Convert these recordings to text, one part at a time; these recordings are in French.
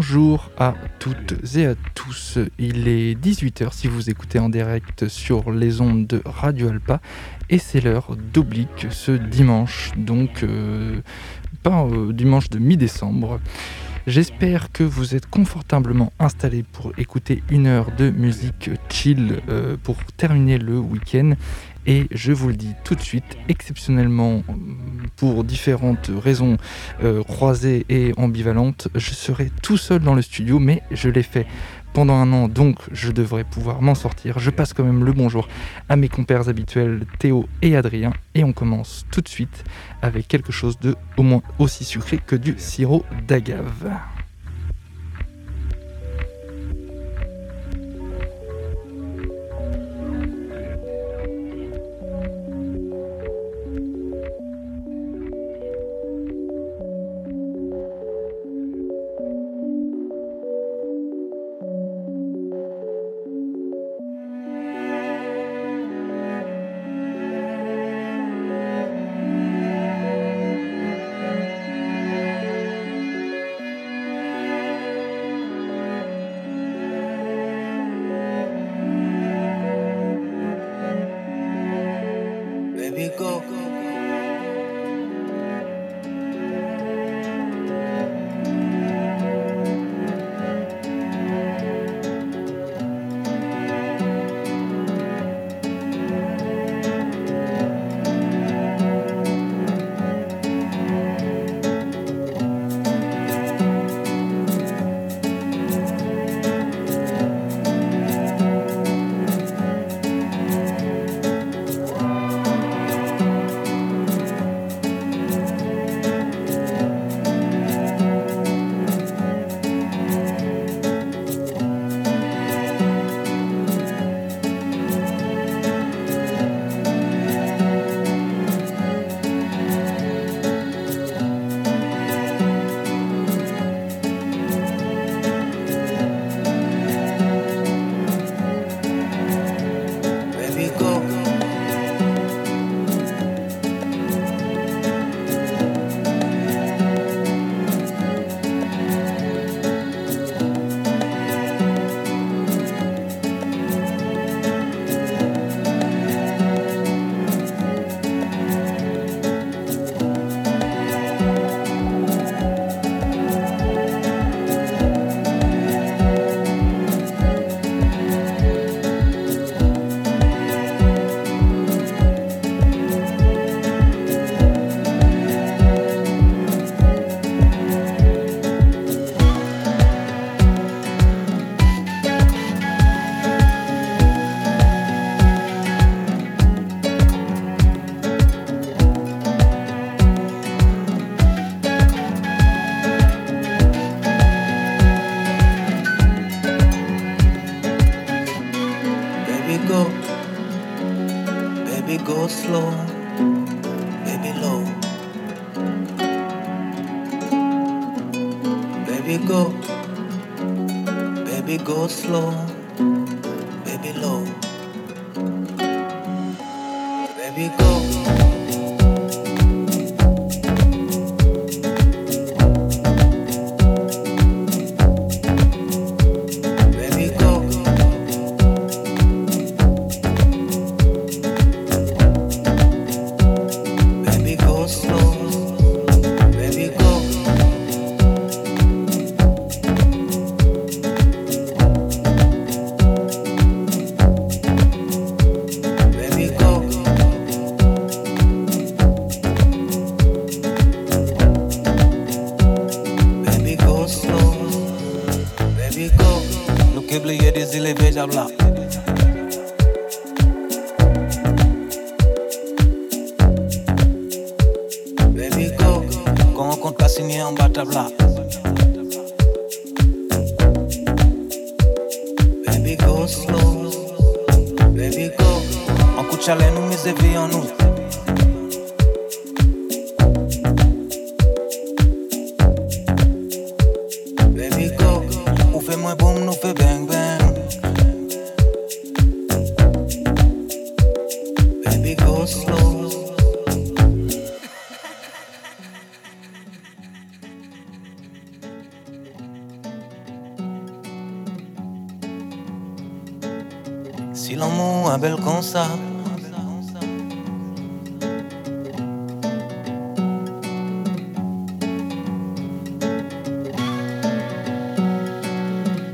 Bonjour à toutes et à tous. Il est 18h si vous écoutez en direct sur les ondes de Radio Alpa et c'est l'heure d'oblique ce dimanche, donc euh, pas euh, dimanche de mi-décembre. J'espère que vous êtes confortablement installés pour écouter une heure de musique chill euh, pour terminer le week-end et je vous le dis tout de suite, exceptionnellement, pour différentes raisons euh, croisées et ambivalentes, je serai tout seul dans le studio, mais je l'ai fait pendant un an, donc je devrais pouvoir m'en sortir. Je passe quand même le bonjour à mes compères habituels Théo et Adrien, et on commence tout de suite avec quelque chose de au moins aussi sucré que du sirop d'agave. slow, baby low. Baby go, baby go slow. out loud. Si l'amour est bel comme ça.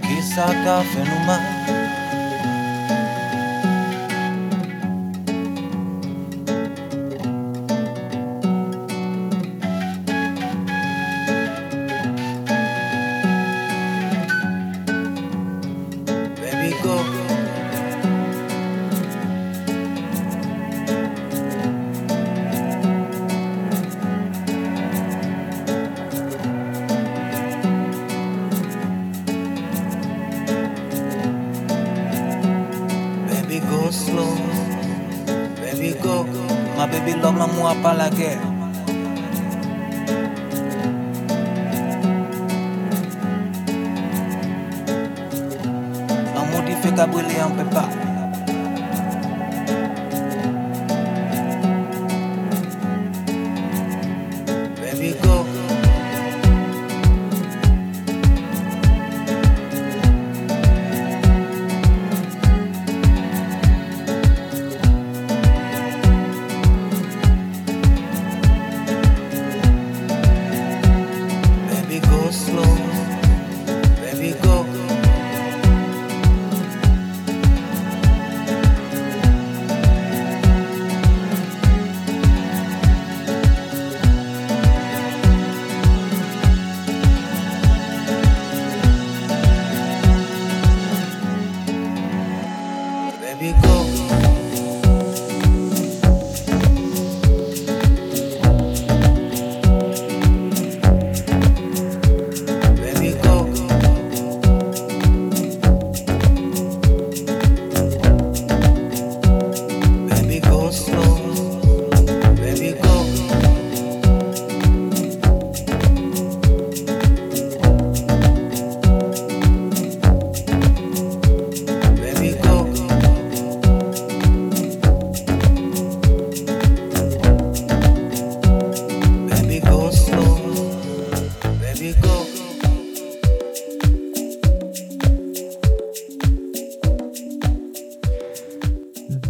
Qui ça t'a fait nous mal? Pas la guerre. L'amour qui fait qu'à brûler, on peut pas.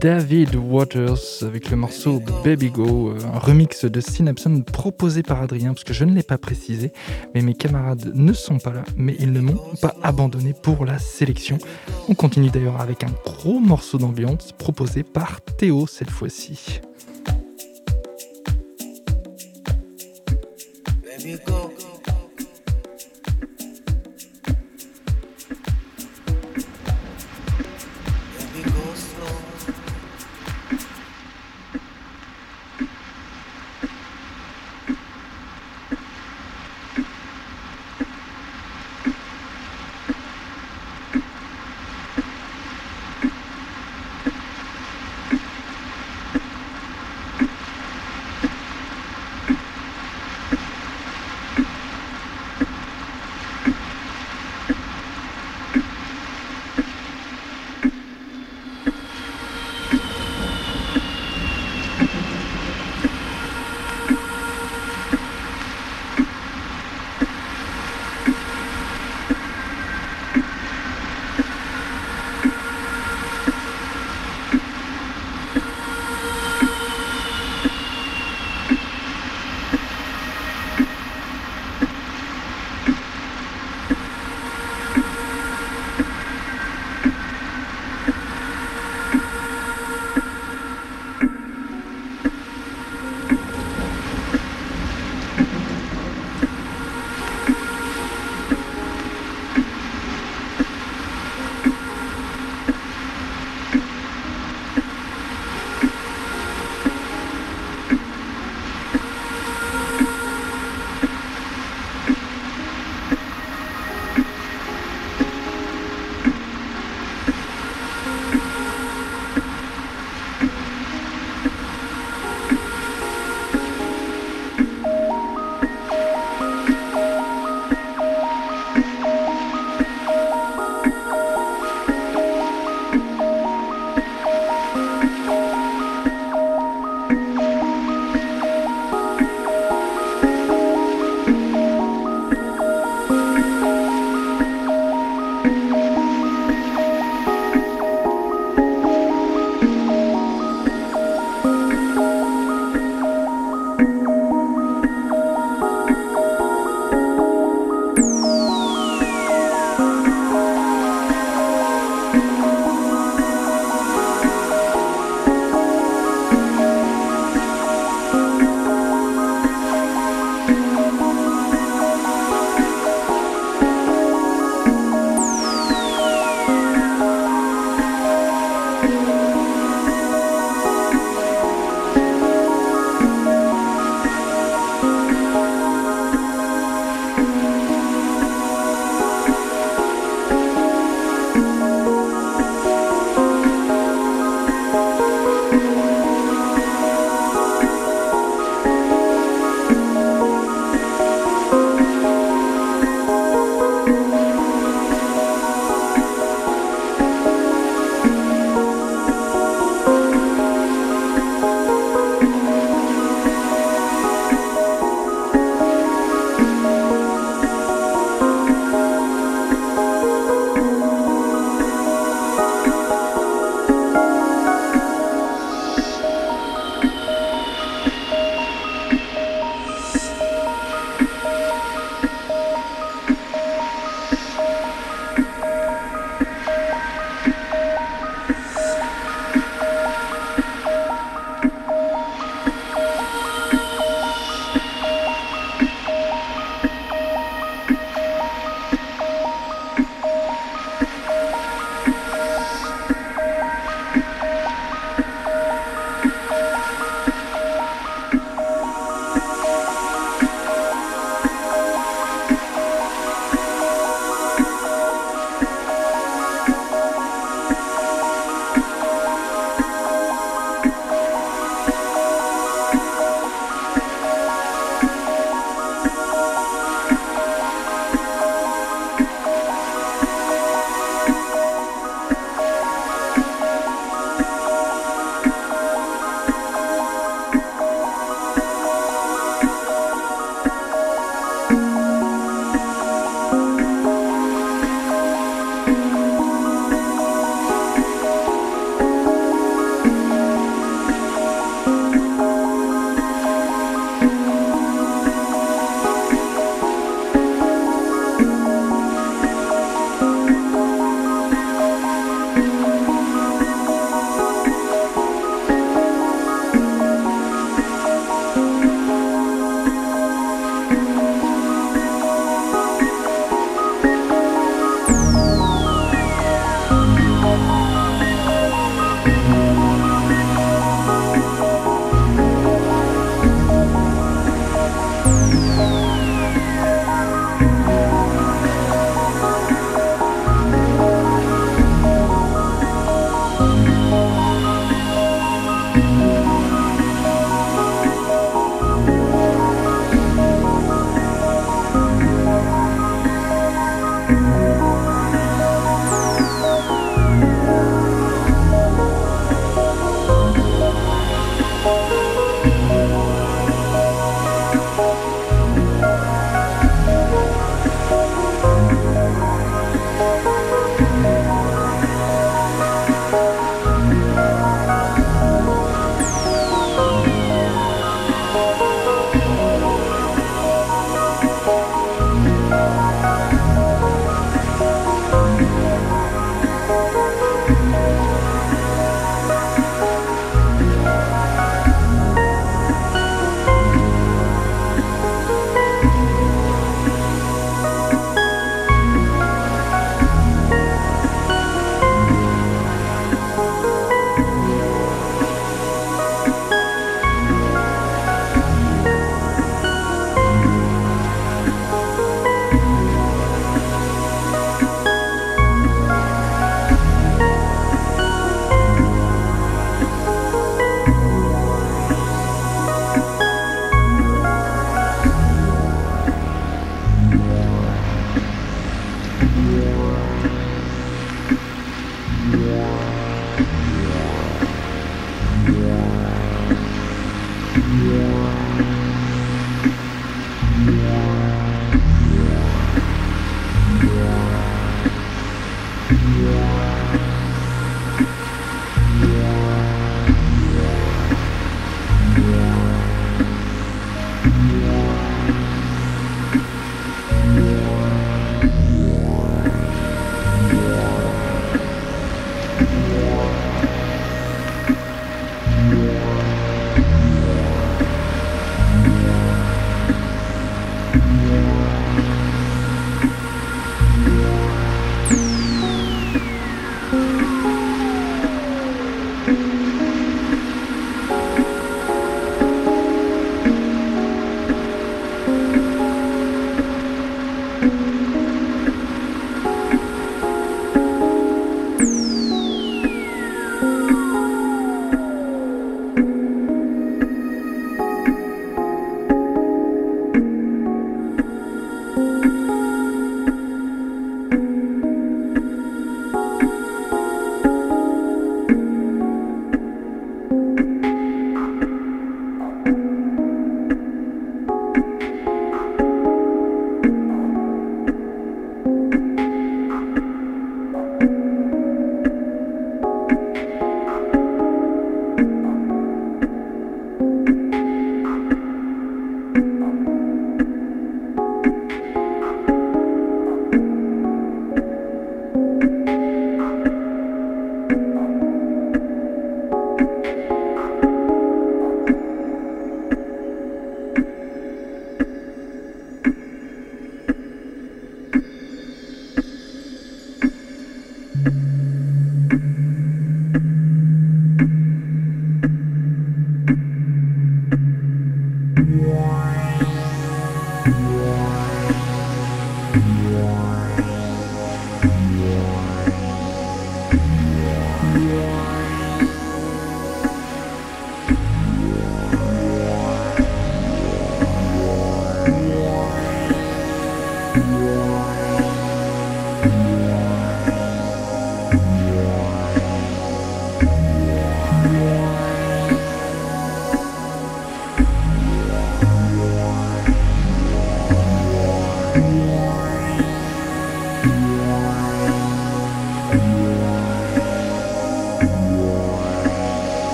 David Waters avec le morceau Baby Go, euh, un remix de Synapson proposé par Adrien, parce que je ne l'ai pas précisé, mais mes camarades ne sont pas là, mais ils ne m'ont pas abandonné pour la sélection. On continue d'ailleurs avec un gros morceau d'ambiance proposé par Théo cette fois-ci.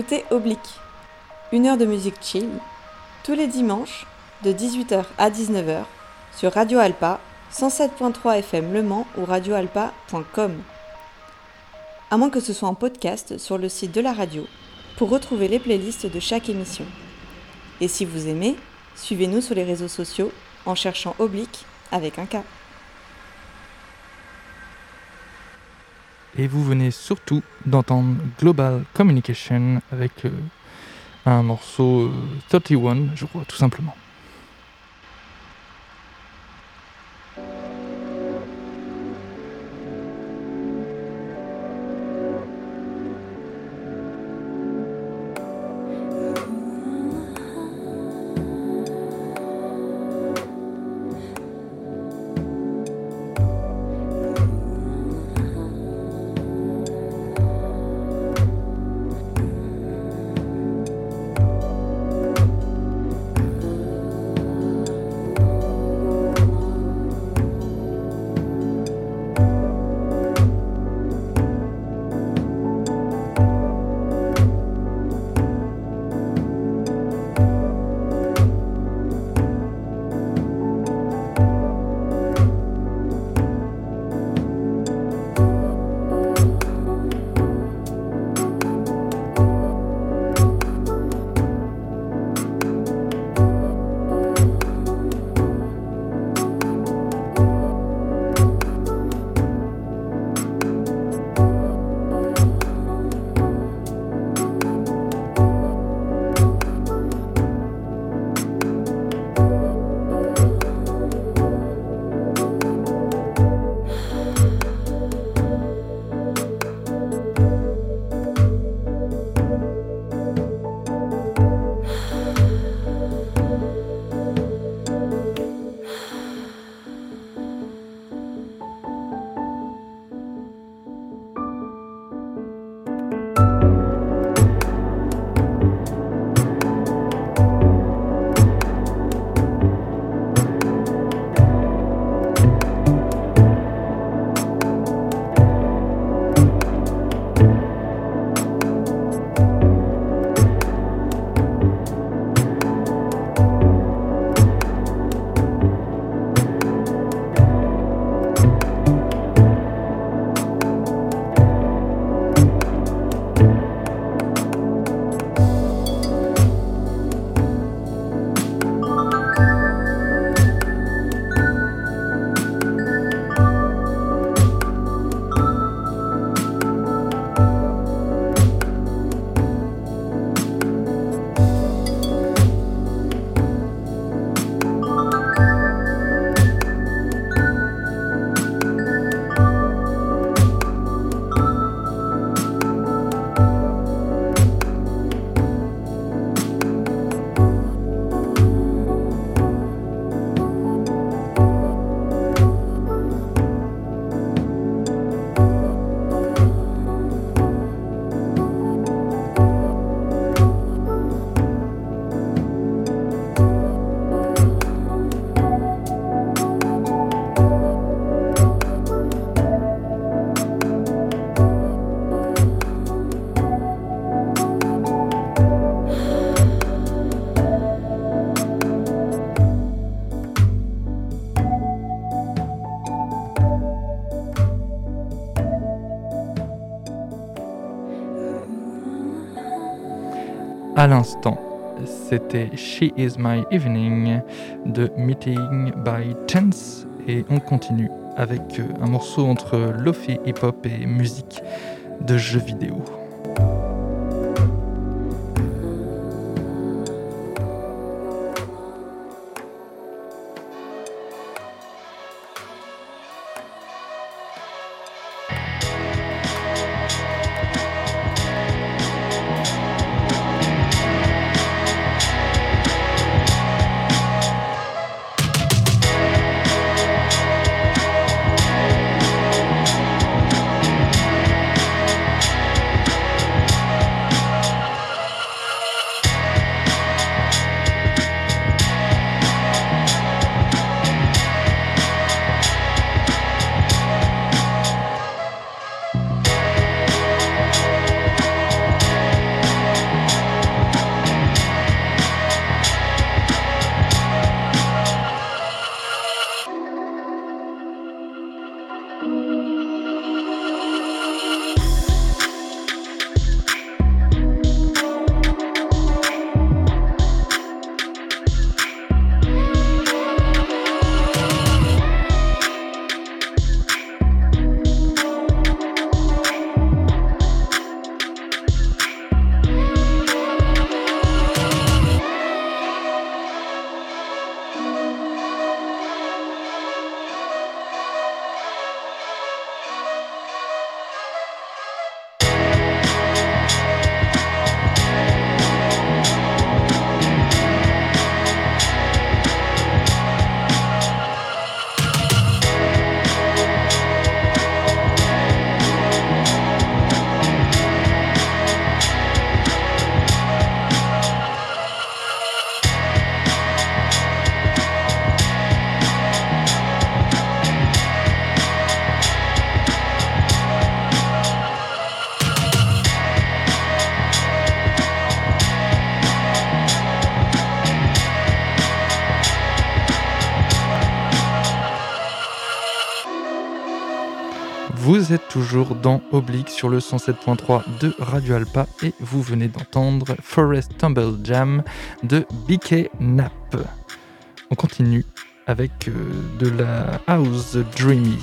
Écoutez Oblique, une heure de musique chill, tous les dimanches de 18h à 19h sur Radio Alpa 107.3 FM Le Mans ou radioalpa.com. À moins que ce soit en podcast sur le site de la radio pour retrouver les playlists de chaque émission. Et si vous aimez, suivez-nous sur les réseaux sociaux en cherchant Oblique avec un K. Et vous venez surtout d'entendre Global Communication avec euh, un morceau euh, 31, je crois, tout simplement. À l'instant, c'était She Is My Evening de Meeting by Chance et on continue avec un morceau entre lofi hip-hop et musique de jeux vidéo. Êtes toujours dans Oblique sur le 107.3 de Radio Alpa et vous venez d'entendre Forest Tumble Jam de BK Nap. On continue avec euh, de la House Dreamy.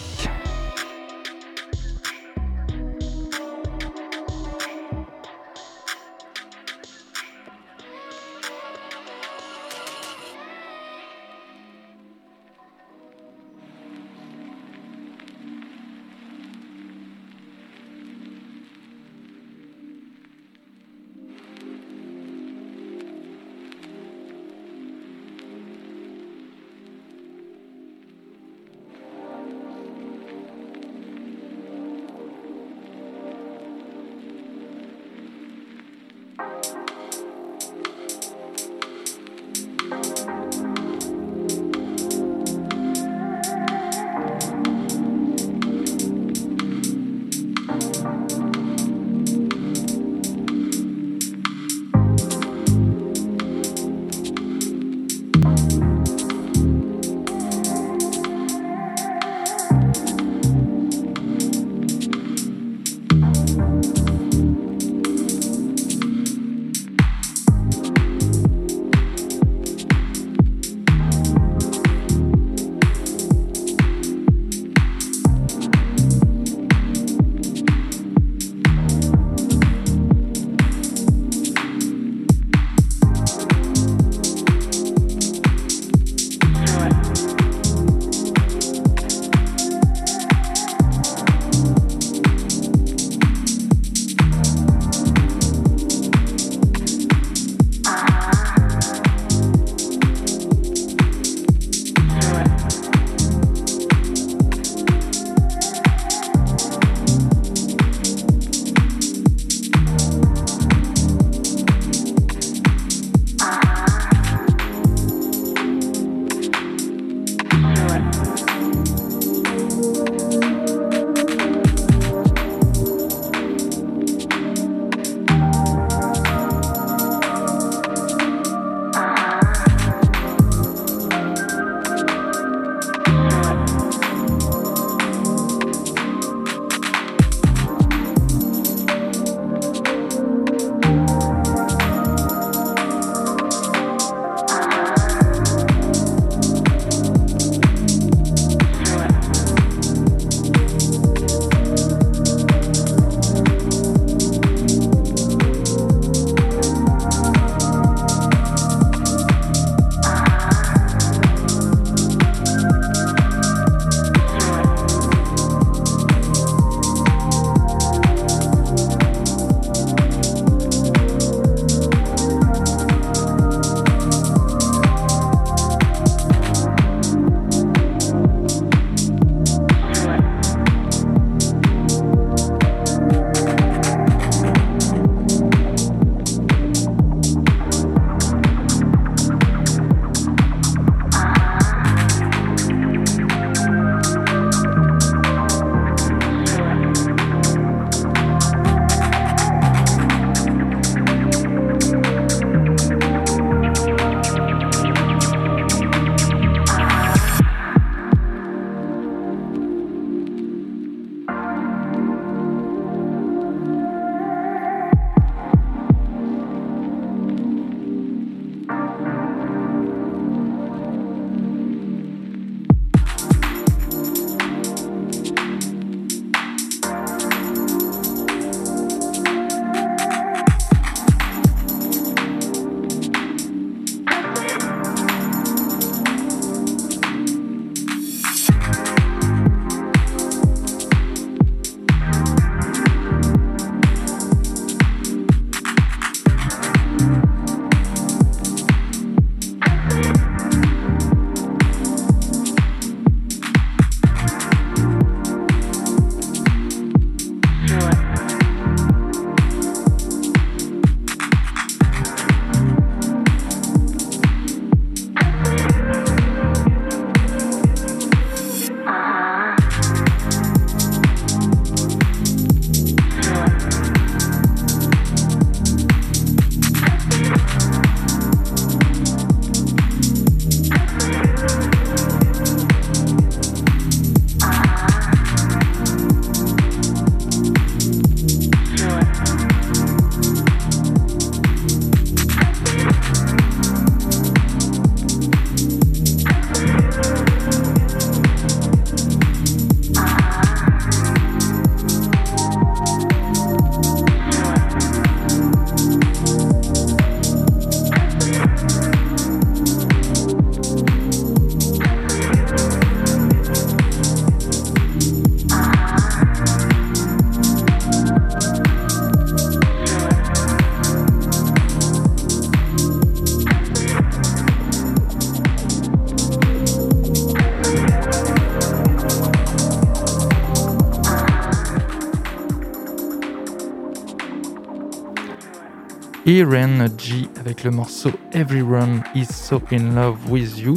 Aaron G avec le morceau Everyone is so in love with you.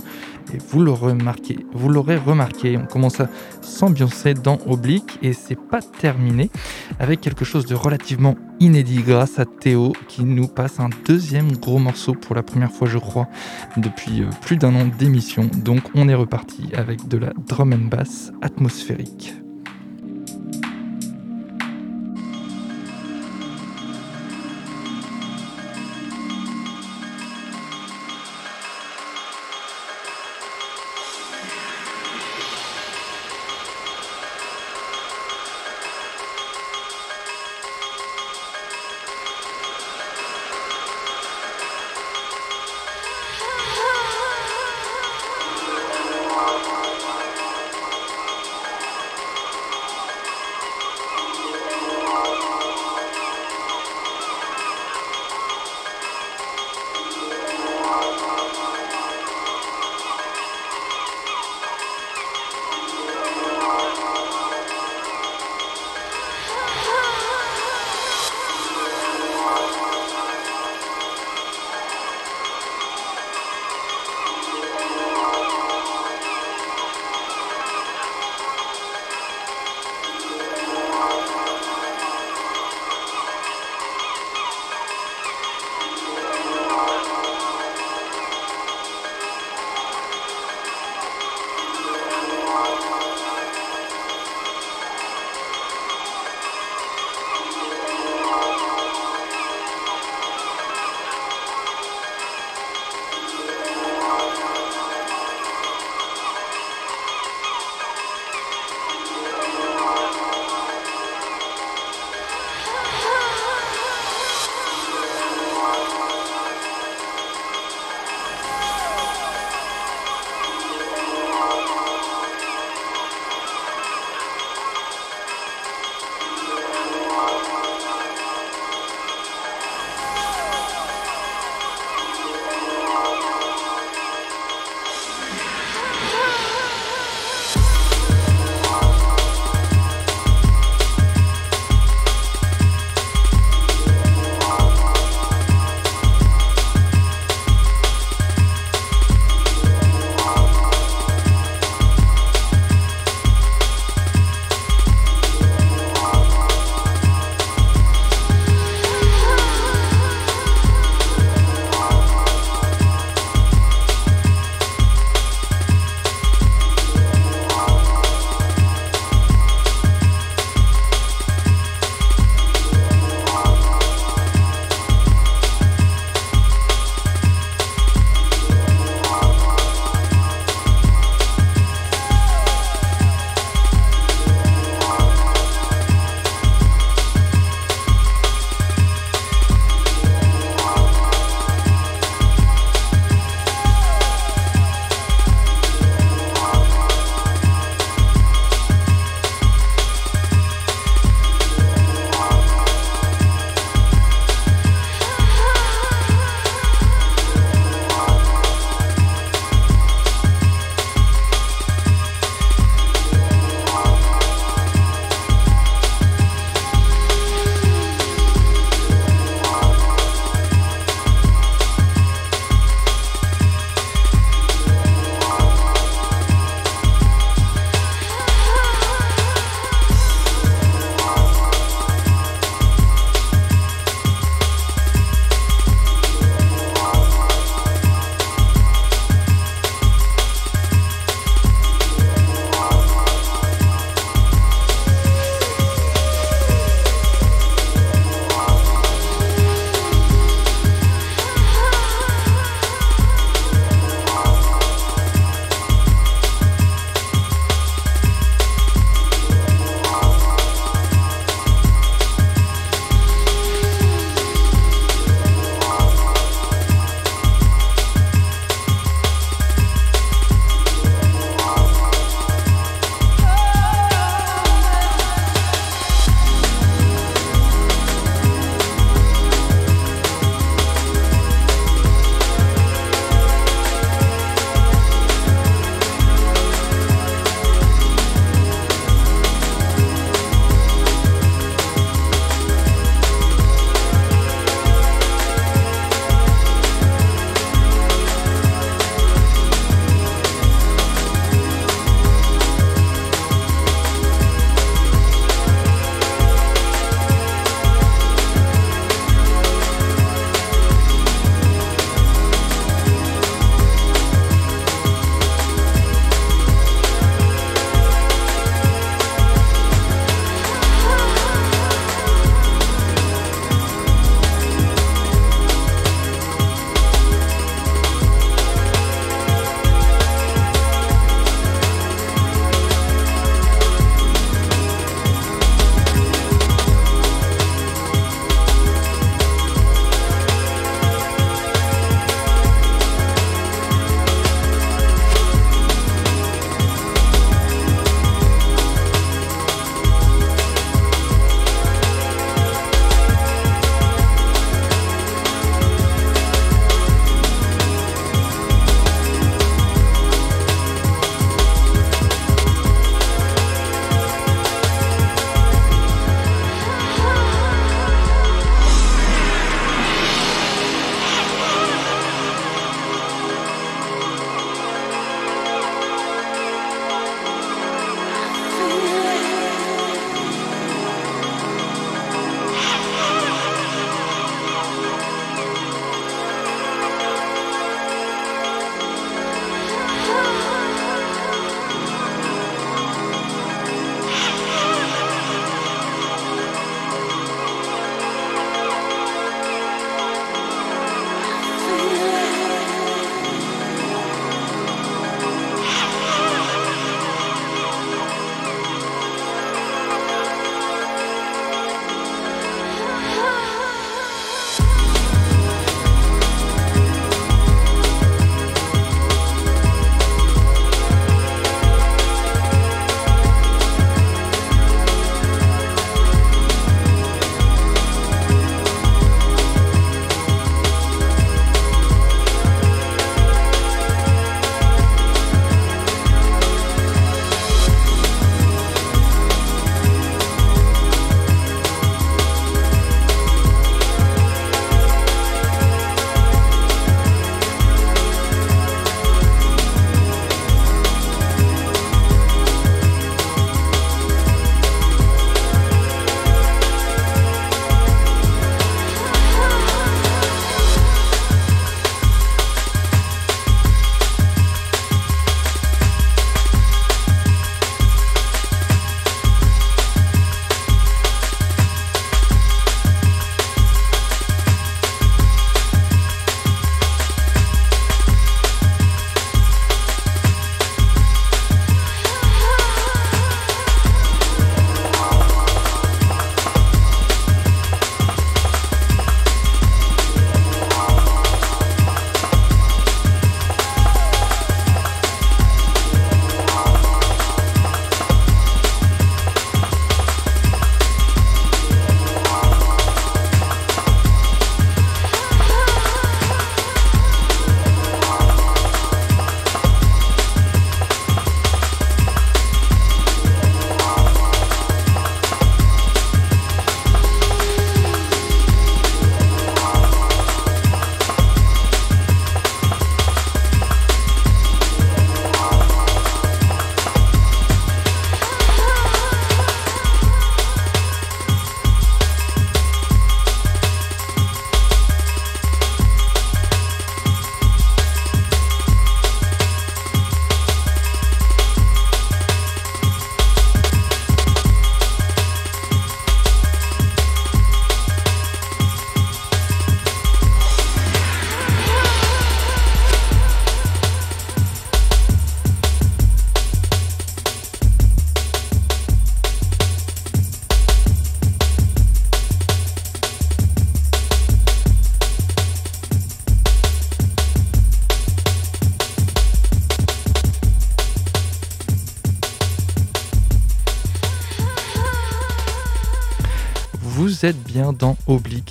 Et vous l'aurez remarqué, vous l'aurez remarqué, on commence à s'ambiancer dans Oblique et c'est pas terminé avec quelque chose de relativement inédit grâce à Théo qui nous passe un deuxième gros morceau pour la première fois je crois depuis euh, plus d'un an d'émission. Donc on est reparti avec de la drum and bass atmosphérique.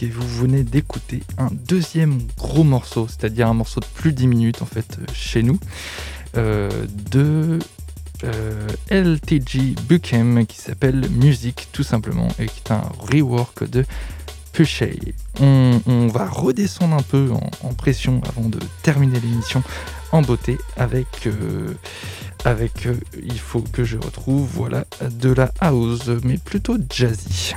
Et vous venez d'écouter un deuxième gros morceau, c'est-à-dire un morceau de plus de 10 minutes en fait euh, chez nous, euh, de euh, LTG Buchem qui s'appelle Music tout simplement et qui est un rework de Pushay. On, va redescendre un peu en, pression avant de terminer l'émission en beauté avec, il faut que je retrouve voilà de la house mais plutôt jazzy.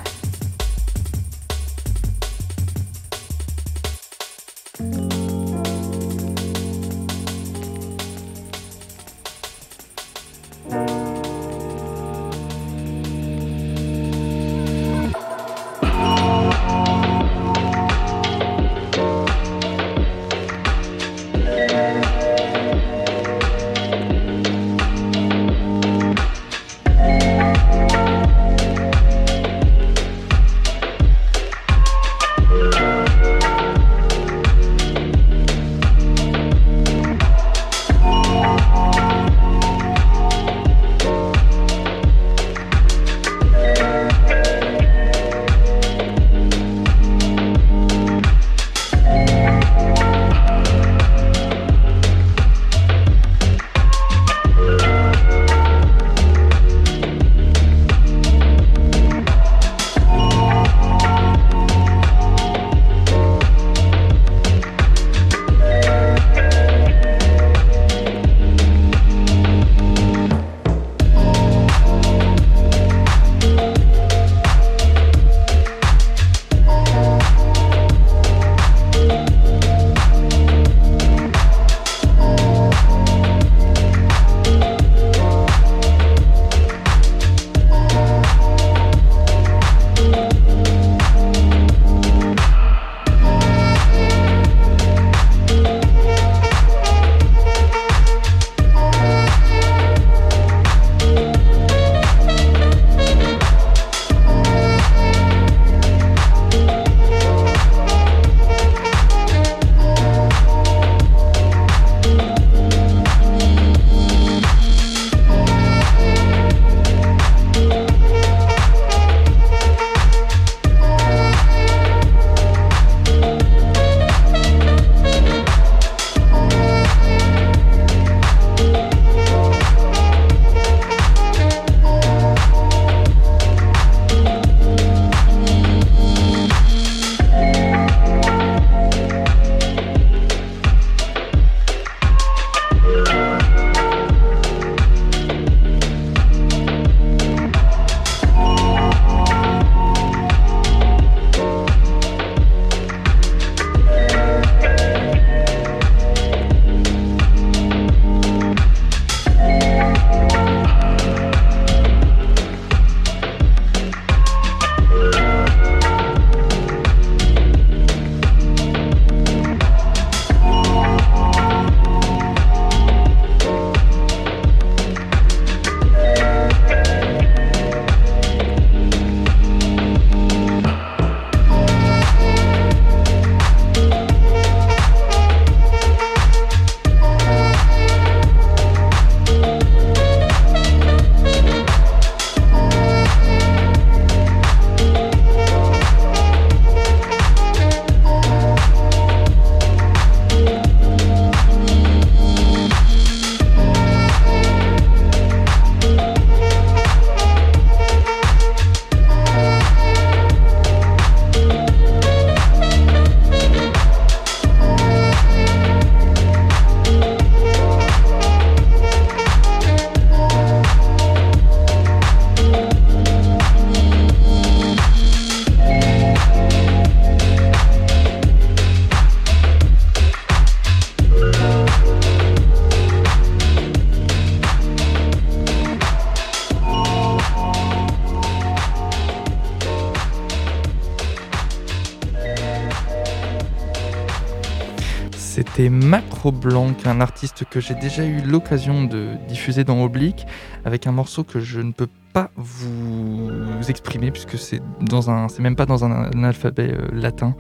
Macro Blanc, un artiste que j'ai déjà eu l'occasion de diffuser dans Oblique, avec un morceau que je ne peux pas vous exprimer puisque c'est dans même pas dans un, alphabet euh, latin.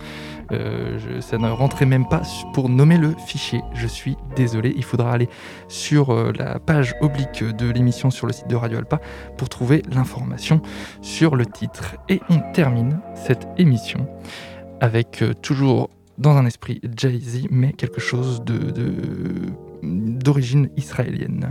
Euh, ça ne rentrait même pas pour nommer le fichier. Je suis désolé. Il faudra aller sur euh, la page oblique de l'émission sur le site de Radio Alpa pour trouver l'information sur le titre. Et on termine cette émission avec toujours dans un esprit Jay-Z, mais quelque chose d'origine israélienne.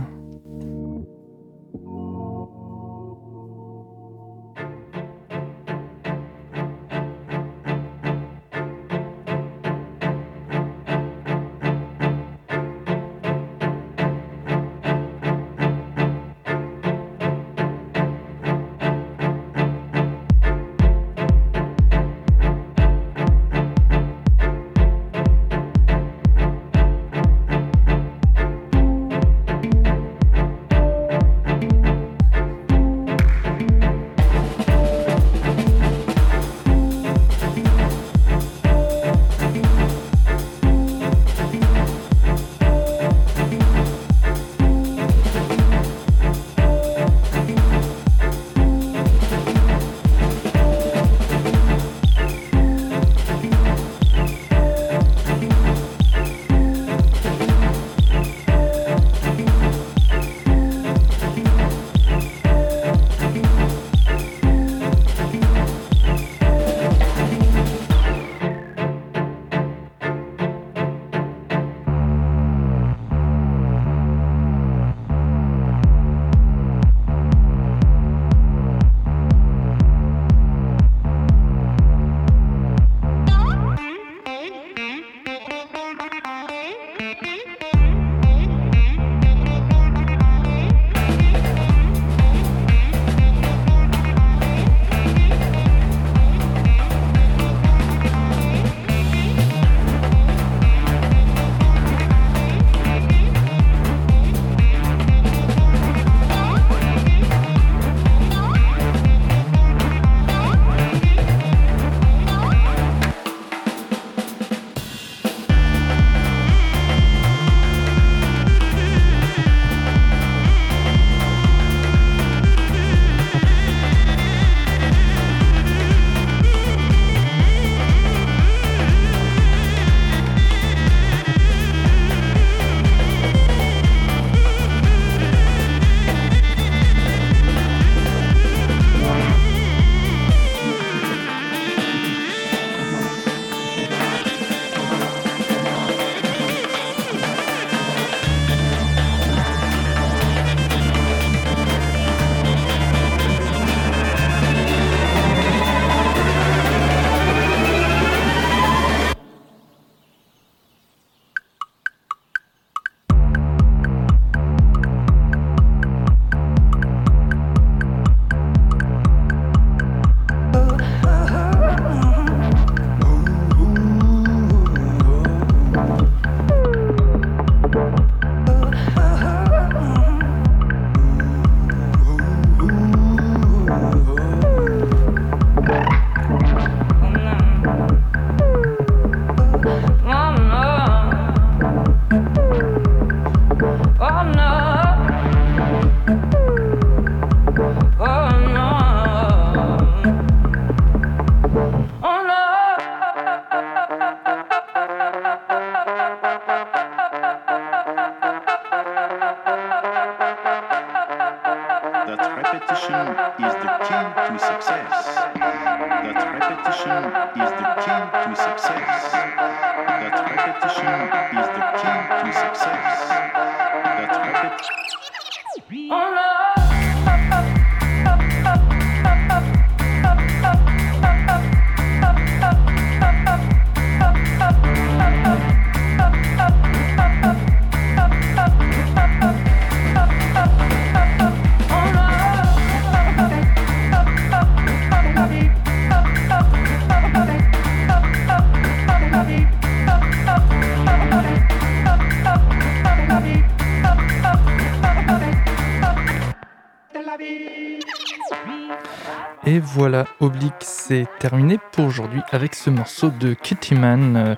Voilà, Oblique, c'est terminé pour aujourd'hui avec ce morceau de Kittyman, euh,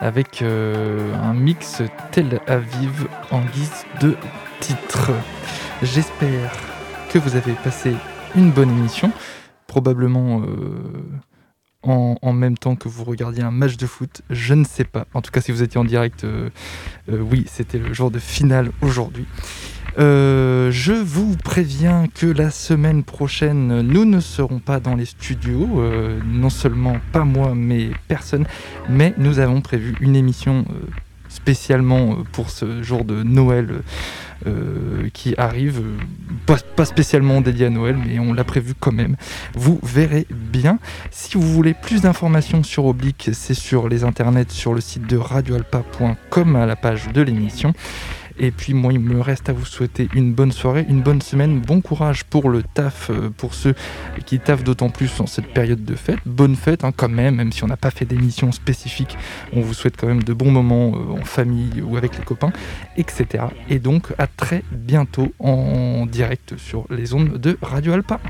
avec euh, un mix Tel Aviv en guise de titre. J'espère que vous avez passé une bonne émission, probablement euh, en, même temps que vous regardiez un match de foot, je ne sais pas. En tout cas, si vous étiez en direct, oui, c'était le jour de finale aujourd'hui. Euh, je vous préviens que la semaine prochaine, nous ne serons pas dans les studios, euh, non seulement pas moi, mais personne, mais nous avons prévu une émission euh, spécialement pour ce jour de Noël qui arrive, pas, spécialement dédié à Noël, mais on l'a prévu quand même. Vous verrez bien. Si vous voulez plus d'informations sur Oblique, c'est sur les internets, sur le site de radioalpa.com à la page de l'émission. Et puis moi, il me reste à vous souhaiter une bonne soirée, une bonne semaine, bon courage pour le taf, euh, pour ceux qui taffent d'autant plus en cette période de fête. Bonne fête hein, quand même, même si on n'a pas fait d'émission spécifique, on vous souhaite quand même de bons moments euh, en famille ou avec les copains, etc. Et donc à très bientôt en direct sur les ondes de Radio Alpa.